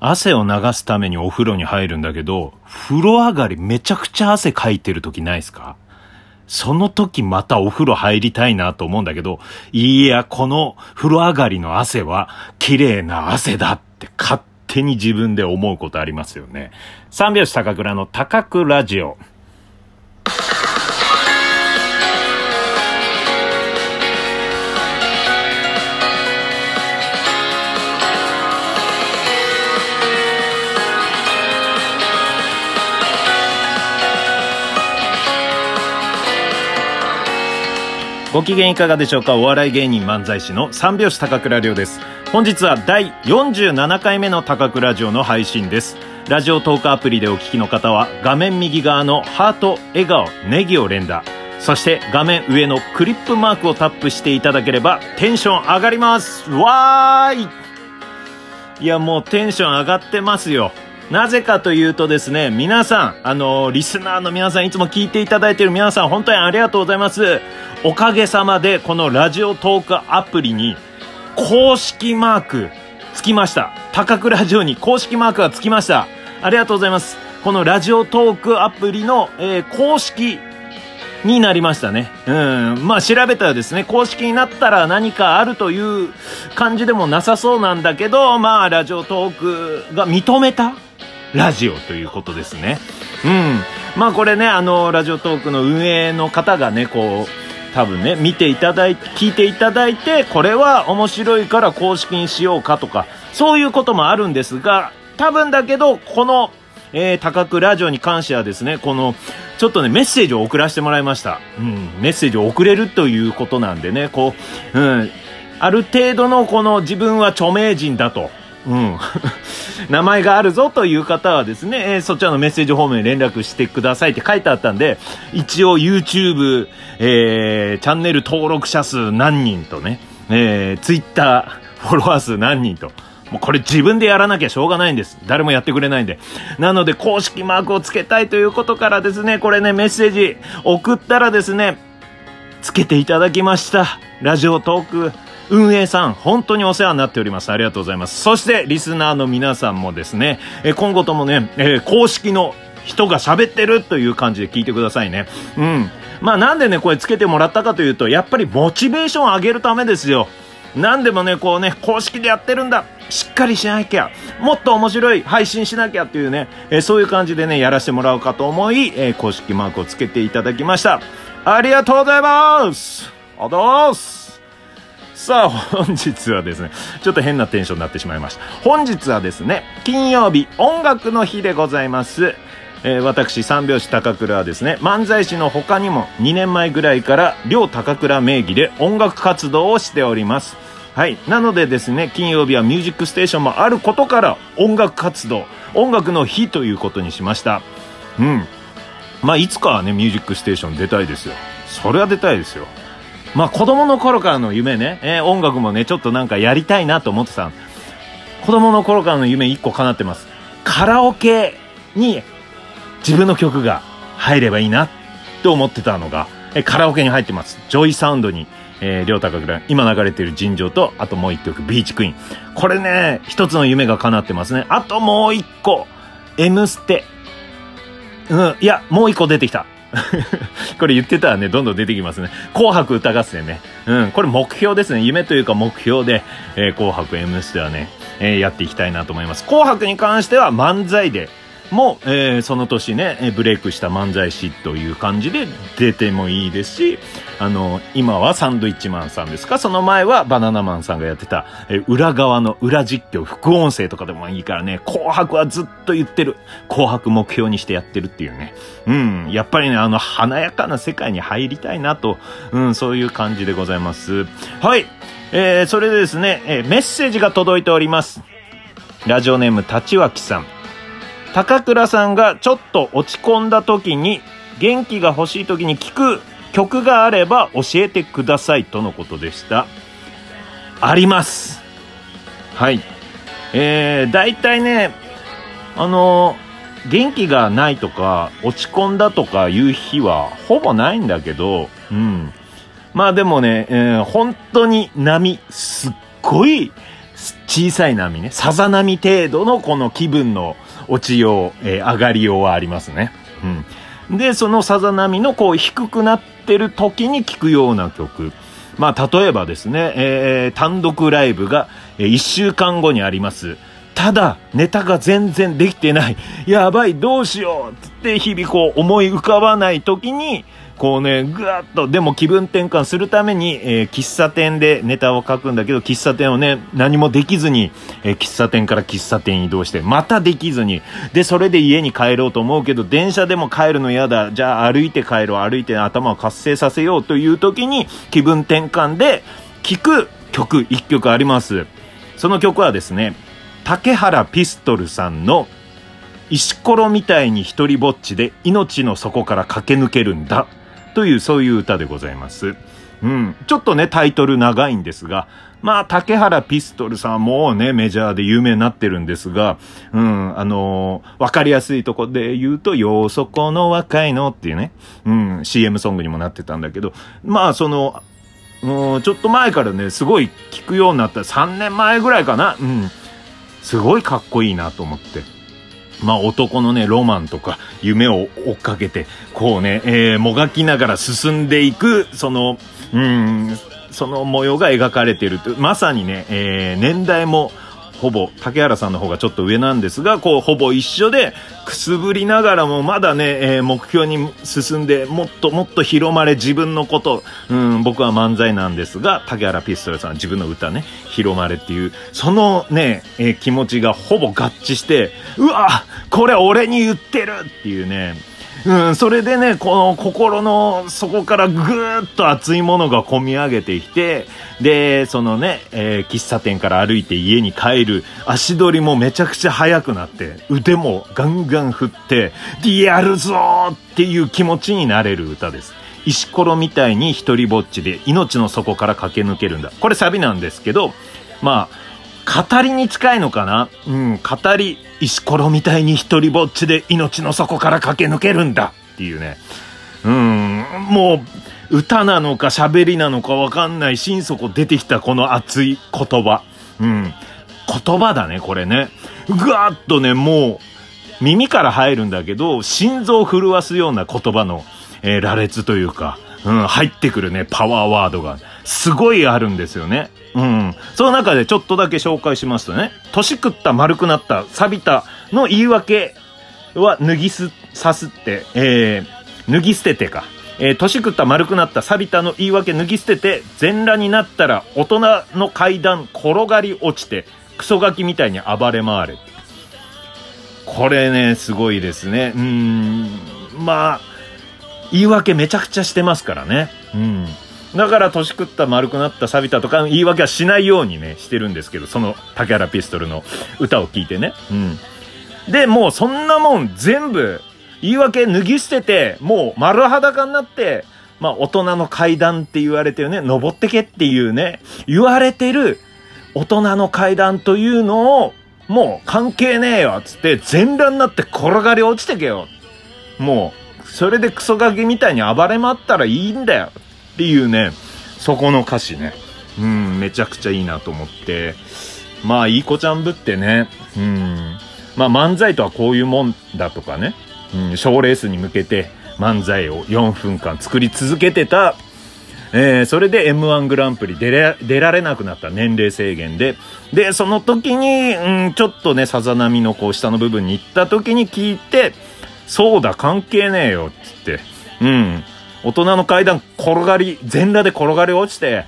汗を流すためにお風呂に入るんだけど、風呂上がりめちゃくちゃ汗かいてる時ないですか？その時またお風呂入りたいなと思うんだけど、いや、この風呂上がりの汗は綺麗な汗だって勝手に自分で思うことありますよね。三拍子高倉の高倉ラジオ。ご機嫌いかがでしょうか？お笑い芸人漫才師の三拍子高倉涼です。本日は第47回目の高倉城の配信です。ラジオトークアプリでお聞きの方は画面右側のハート、笑顔、ネギを連打。そして画面上のクリップマークをタップしていただければテンション上がります。わーい！いやもうテンション上がってますよ。なぜかというとですね、皆さん、あのリスナーの皆さん、いつも聞いていただいている皆さん、本当にありがとうございます。おかげさまで、このラジオトークアプリに、公式マーク、つきました。高倉城に公式マークがつきました。ありがとうございます。このラジオトークアプリの、えー、公式になりましたね。うん。まあ調べたらですね、公式になったら何かあるという感じでもなさそうなんだけど、まあラジオトークが認めたラジオということですね。うん。まあこれね、あの、ラジオトークの運営の方がね、こう、多分ね、見ていただいて、聞いていただいて、これは面白いから公式にしようかとか、そういうこともあるんですが、多分だけど、この、えー、高くラジオに関してはですね、この、ちょっとね、メッセージを送らせてもらいました。うん、メッセージを送れるということなんでね、こう、うん、ある程度のこの自分は著名人だと。うん。名前があるぞという方はですね、えー、そちらのメッセージフォームに連絡してくださいって書いてあったんで、一応 YouTube、えー、チャンネル登録者数何人とね、えー、Twitter フォロワー数何人と。もうこれ自分でやらなきゃしょうがないんです。誰もやってくれないんで。なので公式マークをつけたいということからですね、これね、メッセージ送ったらですね、つけていただきました。ラジオトーク運営さん、本当にお世話になっております。ありがとうございます。そして、リスナーの皆さんもですね、え今後ともね、え公式の人が喋ってるという感じで聞いてくださいね。うん。まあなんでね、これつけてもらったかというと、やっぱりモチベーションを上げるためですよ。何でもね、こうね、公式でやってるんだ。しっかりしなきゃ。もっと面白い配信しなきゃっていうね、えー、そういう感じでね、やらせてもらおうかと思い、えー、公式マークをつけていただきました。ありがとうございますあどうすさあ、本日はですね、ちょっと変なテンションになってしまいました。本日はですね、金曜日、音楽の日でございます。えー、私、三拍子高倉はですね、漫才師の他にも2年前ぐらいから、両高倉名義で音楽活動をしております。はい。なのでですね、金曜日はミュージックステーションもあることから、音楽活動、音楽の日ということにしました。うん。まあ、いつかはね、ミュージックステーション出たいですよ。それは出たいですよ。まあ子供の頃からの夢ね、えー、音楽もね、ちょっとなんかやりたいなと思ってた。子供の頃からの夢一個叶ってます。カラオケに自分の曲が入ればいいなと思ってたのが、え、カラオケに入ってます。 JOYSOUND に、えー、両高倉、今流れてる尋常と、あともう一曲、ビーチクイーン。これね、一つの夢が叶ってますね。あともう一個、M ステ。うん、いや、もう一個出てきた。これ言ってたらね、どんどん出てきますね。紅白歌合戦ね。うん、これ目標ですね。夢というか目標で、えー、紅白 M ステはね、えー、やっていきたいなと思います。紅白に関しては漫才で、も、えー、その年ね、ブレイクした漫才師という感じで出てもいいですし、あの、今はサンドイッチマンさんですか？その前はバナナマンさんがやってた、えー、裏側の裏実況、副音声とかでもいいからね、紅白はずっと言ってる。紅白目標にしてやってるっていうね。うん、やっぱりね、あの、華やかな世界に入りたいなと、うん、そういう感じでございます。はい。えー、それでですね、えー、メッセージが届いております。ラジオネーム、立脇さん。高倉さんがちょっと落ち込んだ時に元気が欲しい時に聴く曲があれば教えてくださいとのことでした。あります。はい。えー、大体ねあの元気がないとか落ち込んだとかいう日はほぼないんだけどうん。まあでもね、えー、本当に波すっごい小さい波ね、さざ波程度のこの気分の落ちよう、えー、上がりようはありますね。うん。で、そのさざ波のこう低くなってる時に聴くような曲。まあ、例えばですね、えー、単独ライブが、え、1週間後にあります。ただ、ネタが全然できてない。やばい、どうしようつって日々こう思い浮かばない時に、こうね、ぐわっと、でも気分転換するために、えー、喫茶店でネタを書くんだけど、喫茶店をね、何もできずに、えー、喫茶店から喫茶店移動して、またできずに、で、それで家に帰ろうと思うけど、電車でも帰るの嫌だ。じゃあ歩いて帰ろう、歩いて頭を活性させようという時に、気分転換で聴く曲、一曲あります。その曲はですね、竹原ピストルさんの石ころみたいに一人ぼっちで命の底から駆け抜けるんだというそういう歌でございます。うん。ちょっとね、タイトル長いんですが、まあ、竹原ピストルさんもね、メジャーで有名になってるんですが、うん、あのー、わかりやすいとこで言うと、ようそこの若いのっていうね、うん、CM ソングにもなってたんだけど、まあ、その、うん、ちょっと前からね、すごい聞くようになった、3年前ぐらいかな、うん、すごいかっこいいなと思って。まあ男のね、ロマンとか夢を追っかけて、こうね、えー、もがきながら進んでいく、その、うん、その模様が描かれていると、まさにね、えー、年代も、ほぼ、竹原さんの方がちょっと上なんですが、こう、ほぼ一緒で、くすぶりながらも、まだね、えー、目標に進んで、もっともっと広まれ自分のこと、うん、僕は漫才なんですが、竹原ピストルさん、自分の歌ね、広まれっていう、そのね、えー、気持ちがほぼ合致して、うわこれ俺に言ってるっていうね、うん、それでね、この心の底からぐーっと熱いものが込み上げてきて、で、そのね、えー、喫茶店から歩いて家に帰る足取りもめちゃくちゃ速くなって、腕もガンガン振って、やるぞーっていう気持ちになれる歌です。石ころみたいに一人ぼっちで命の底から駆け抜けるんだ。これサビなんですけど、まあ、語りに近いのかな？うん、語り、石ころみたいに一人ぼっちで命の底から駆け抜けるんだっていうね。うん、もう、歌なのか喋りなのかわかんない心底出てきたこの熱い言葉。うん。言葉だね、これね。ぐわっとね、もう、耳から入るんだけど、心臓を震わすような言葉の、えー、羅列というか、うん、入ってくるね、パワーワードが、すごいあるんですよね。うん。その中でちょっとだけ紹介しますとね、年食った丸くなった錆びたの言い訳は脱ぎす、さすって、えー、脱ぎ捨ててか。えー、年食った丸くなった錆びたの言い訳脱ぎ捨てて、全裸になったら大人の階段転がり落ちて、クソガキみたいに暴れ回れ。これね、すごいですね。うん、まあ、言い訳めちゃくちゃしてますからね。うん。だから年食った丸くなった錆びたとか言い訳はしないようにね、してるんですけど、その竹原ピストルの歌を聴いてね。うん。で、もうそんなもん全部言い訳脱ぎ捨てて、もう丸裸になって、まあ大人の階段って言われてるね、登ってけっていうね、言われてる大人の階段というのを、もう関係ねえよつって全裸になって転がり落ちてけよ。もう、それでクソガキみたいに暴れ回ったらいいんだよ。っていうね、そこの歌詞ね。うん、めちゃくちゃいいなと思って。まあ、いい子ちゃんぶってね。うん。まあ、漫才とはこういうもんだとかね。うん、賞レースに向けて漫才を4分間作り続けてたえー、それで M1 グランプリ出れ出られなくなった年齢制限で、で、その時に、うん、ちょっとね、さざ波のこう下の部分に行った時に聞いて、そうだ、関係ねえよ、つって、うん、大人の階段転がり、全裸で転がり落ちて、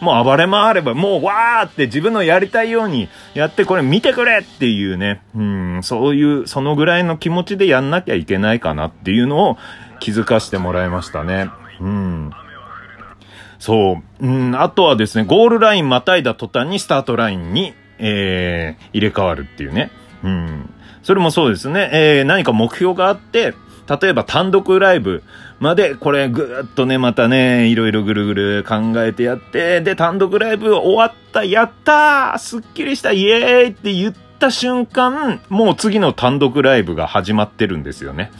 もう暴れ回れば、もうわーって自分のやりたいようにやってこれ見てくれっていうね、うん、そういう、そのぐらいの気持ちでやんなきゃいけないかなっていうのを気づかしてもらいましたね。うん。そう。うん、あとはですね、ゴールラインまたいだ途端にスタートラインに、えー、入れ替わるっていうね。うん。それもそうですね。えー、何か目標があって、例えば単独ライブまで、これぐーっとね、またね、いろいろぐるぐる考えてやって、で、単独ライブ終わった、やったーすっきりしたイエーイって言った瞬間、もう次の単独ライブが始まってるんですよね。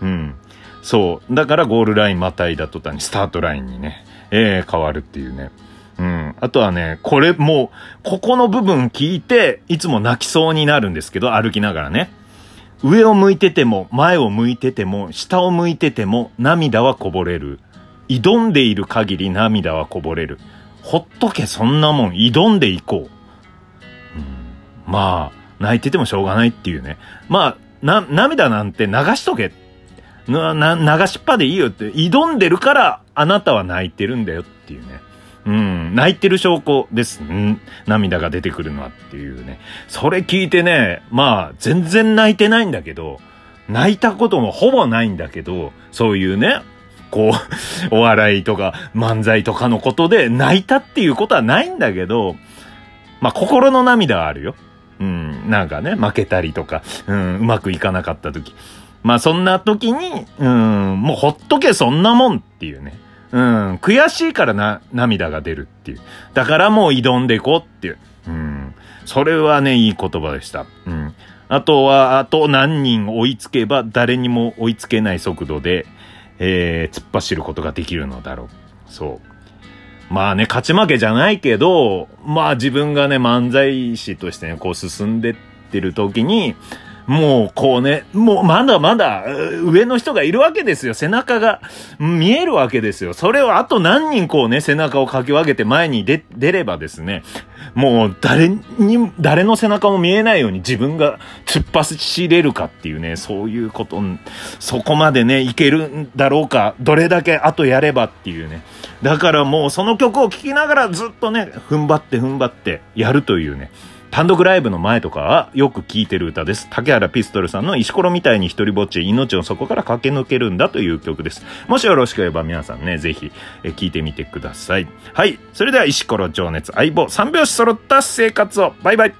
うん。そう。だからゴールラインまたいだ途端にスタートラインにね、えー、変わるっていうね。うん。あとはね、これもう、ここの部分聞いて、いつも泣きそうになるんですけど、歩きながらね。上を向いてても、前を向いてても、下を向いてても、涙はこぼれる。挑んでいる限り涙はこぼれる。ほっとけ、そんなもん、挑んでいこう。うん、まあ、泣いててもしょうがないっていうね。まあ、な、涙なんて流しとけ。な、な、流しっぱでいいよって、挑んでるからあなたは泣いてるんだよっていうね。うん、泣いてる証拠です。うん？涙が出てくるのはっていうね。それ聞いてね、まあ、全然泣いてないんだけど、泣いたこともほぼないんだけど、そういうね、こう、お笑いとか漫才とかのことで泣いたっていうことはないんだけど、まあ、心の涙はあるよ。うん、なんかね、負けたりとか、うん、うまくいかなかった時。まあ、そんな時に、うん、もうほっとけそんなもんっていうね。うん、悔しいからな、涙が出るっていう。だからもう挑んでいこうっていう。うん。それはね、いい言葉でした。うん。あとは、あと何人追いつけば誰にも追いつけない速度で、えー、突っ走ることができるのだろう。そう。まあね、勝ち負けじゃないけど、まあ自分がね、漫才師としてね、こう進んでってる時に、もうこうね、もうまだまだ上の人がいるわけですよ。背中が見えるわけですよ。それをあと何人こうね、背中をかき分けて前に出、出ればですね、もう誰に、誰の背中も見えないように自分が突っ走れるかっていうね、そういうこと、そこまでね、いけるんだろうか、どれだけ後やればっていうね。だからもうその曲を聴きながらずっとね、踏ん張って踏ん張ってやるというね。単独ライブの前とかはよく聴いてる歌です。竹原ピストルさんの石ころみたいに一人ぼっち命の底から駆け抜けるんだという曲です。もしよろしければ皆さんね、ぜひ聴いてみてください。はい。それでは石ころ情熱相棒三拍子揃った生活を。バイバイ。